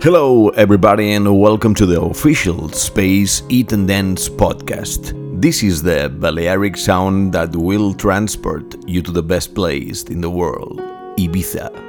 Hello, everybody, and welcome to the official Space Eat and Dance podcast. This is the Balearic sound that will transport you to the best place in the world, Ibiza.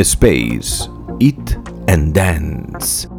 Space, Eat and Dance.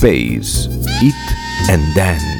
Space, Eat and Dance.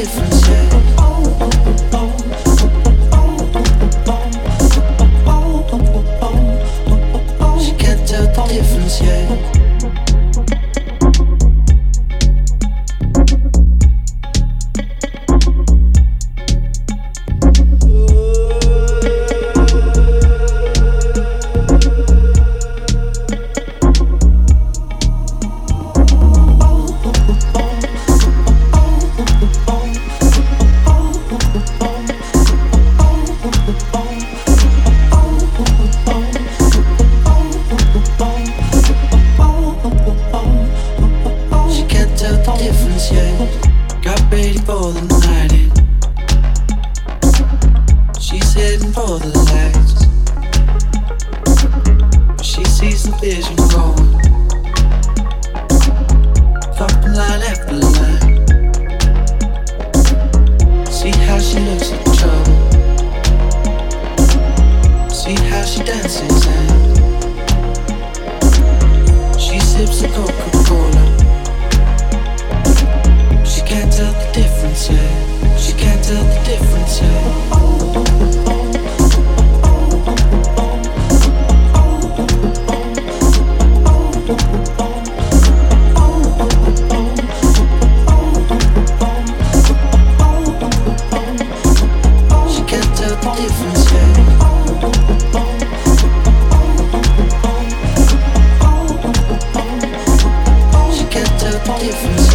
different. Can't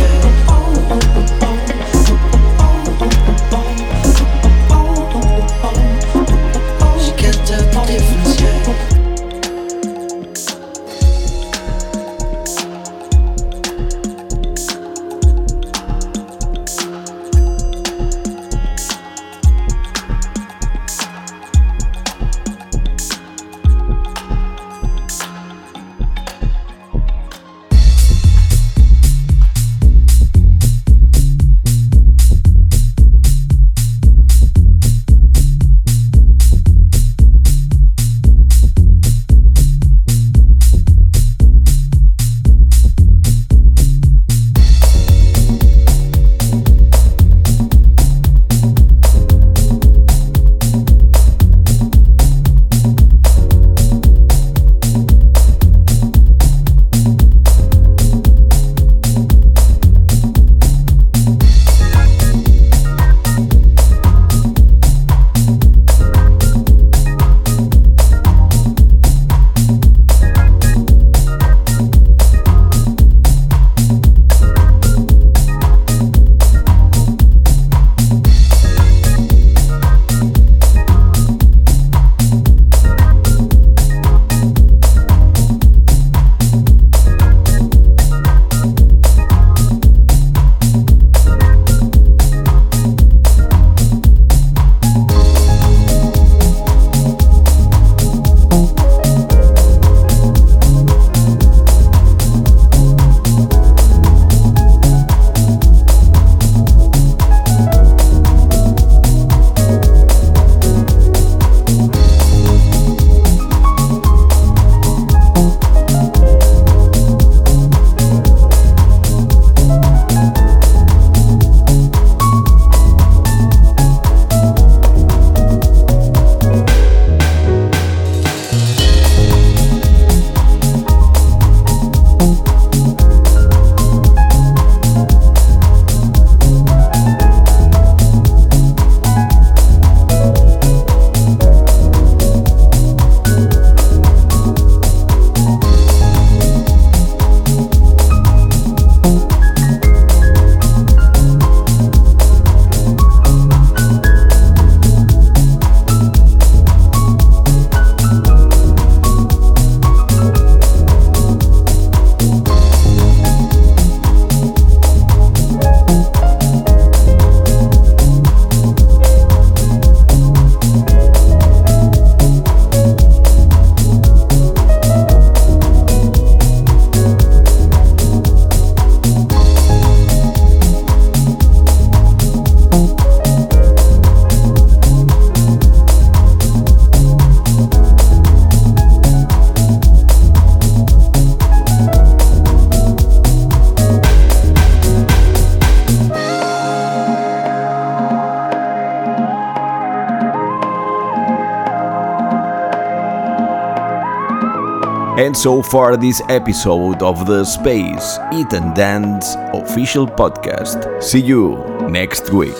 so far, this episode of the Space Eat and Dance official podcast. See you next week.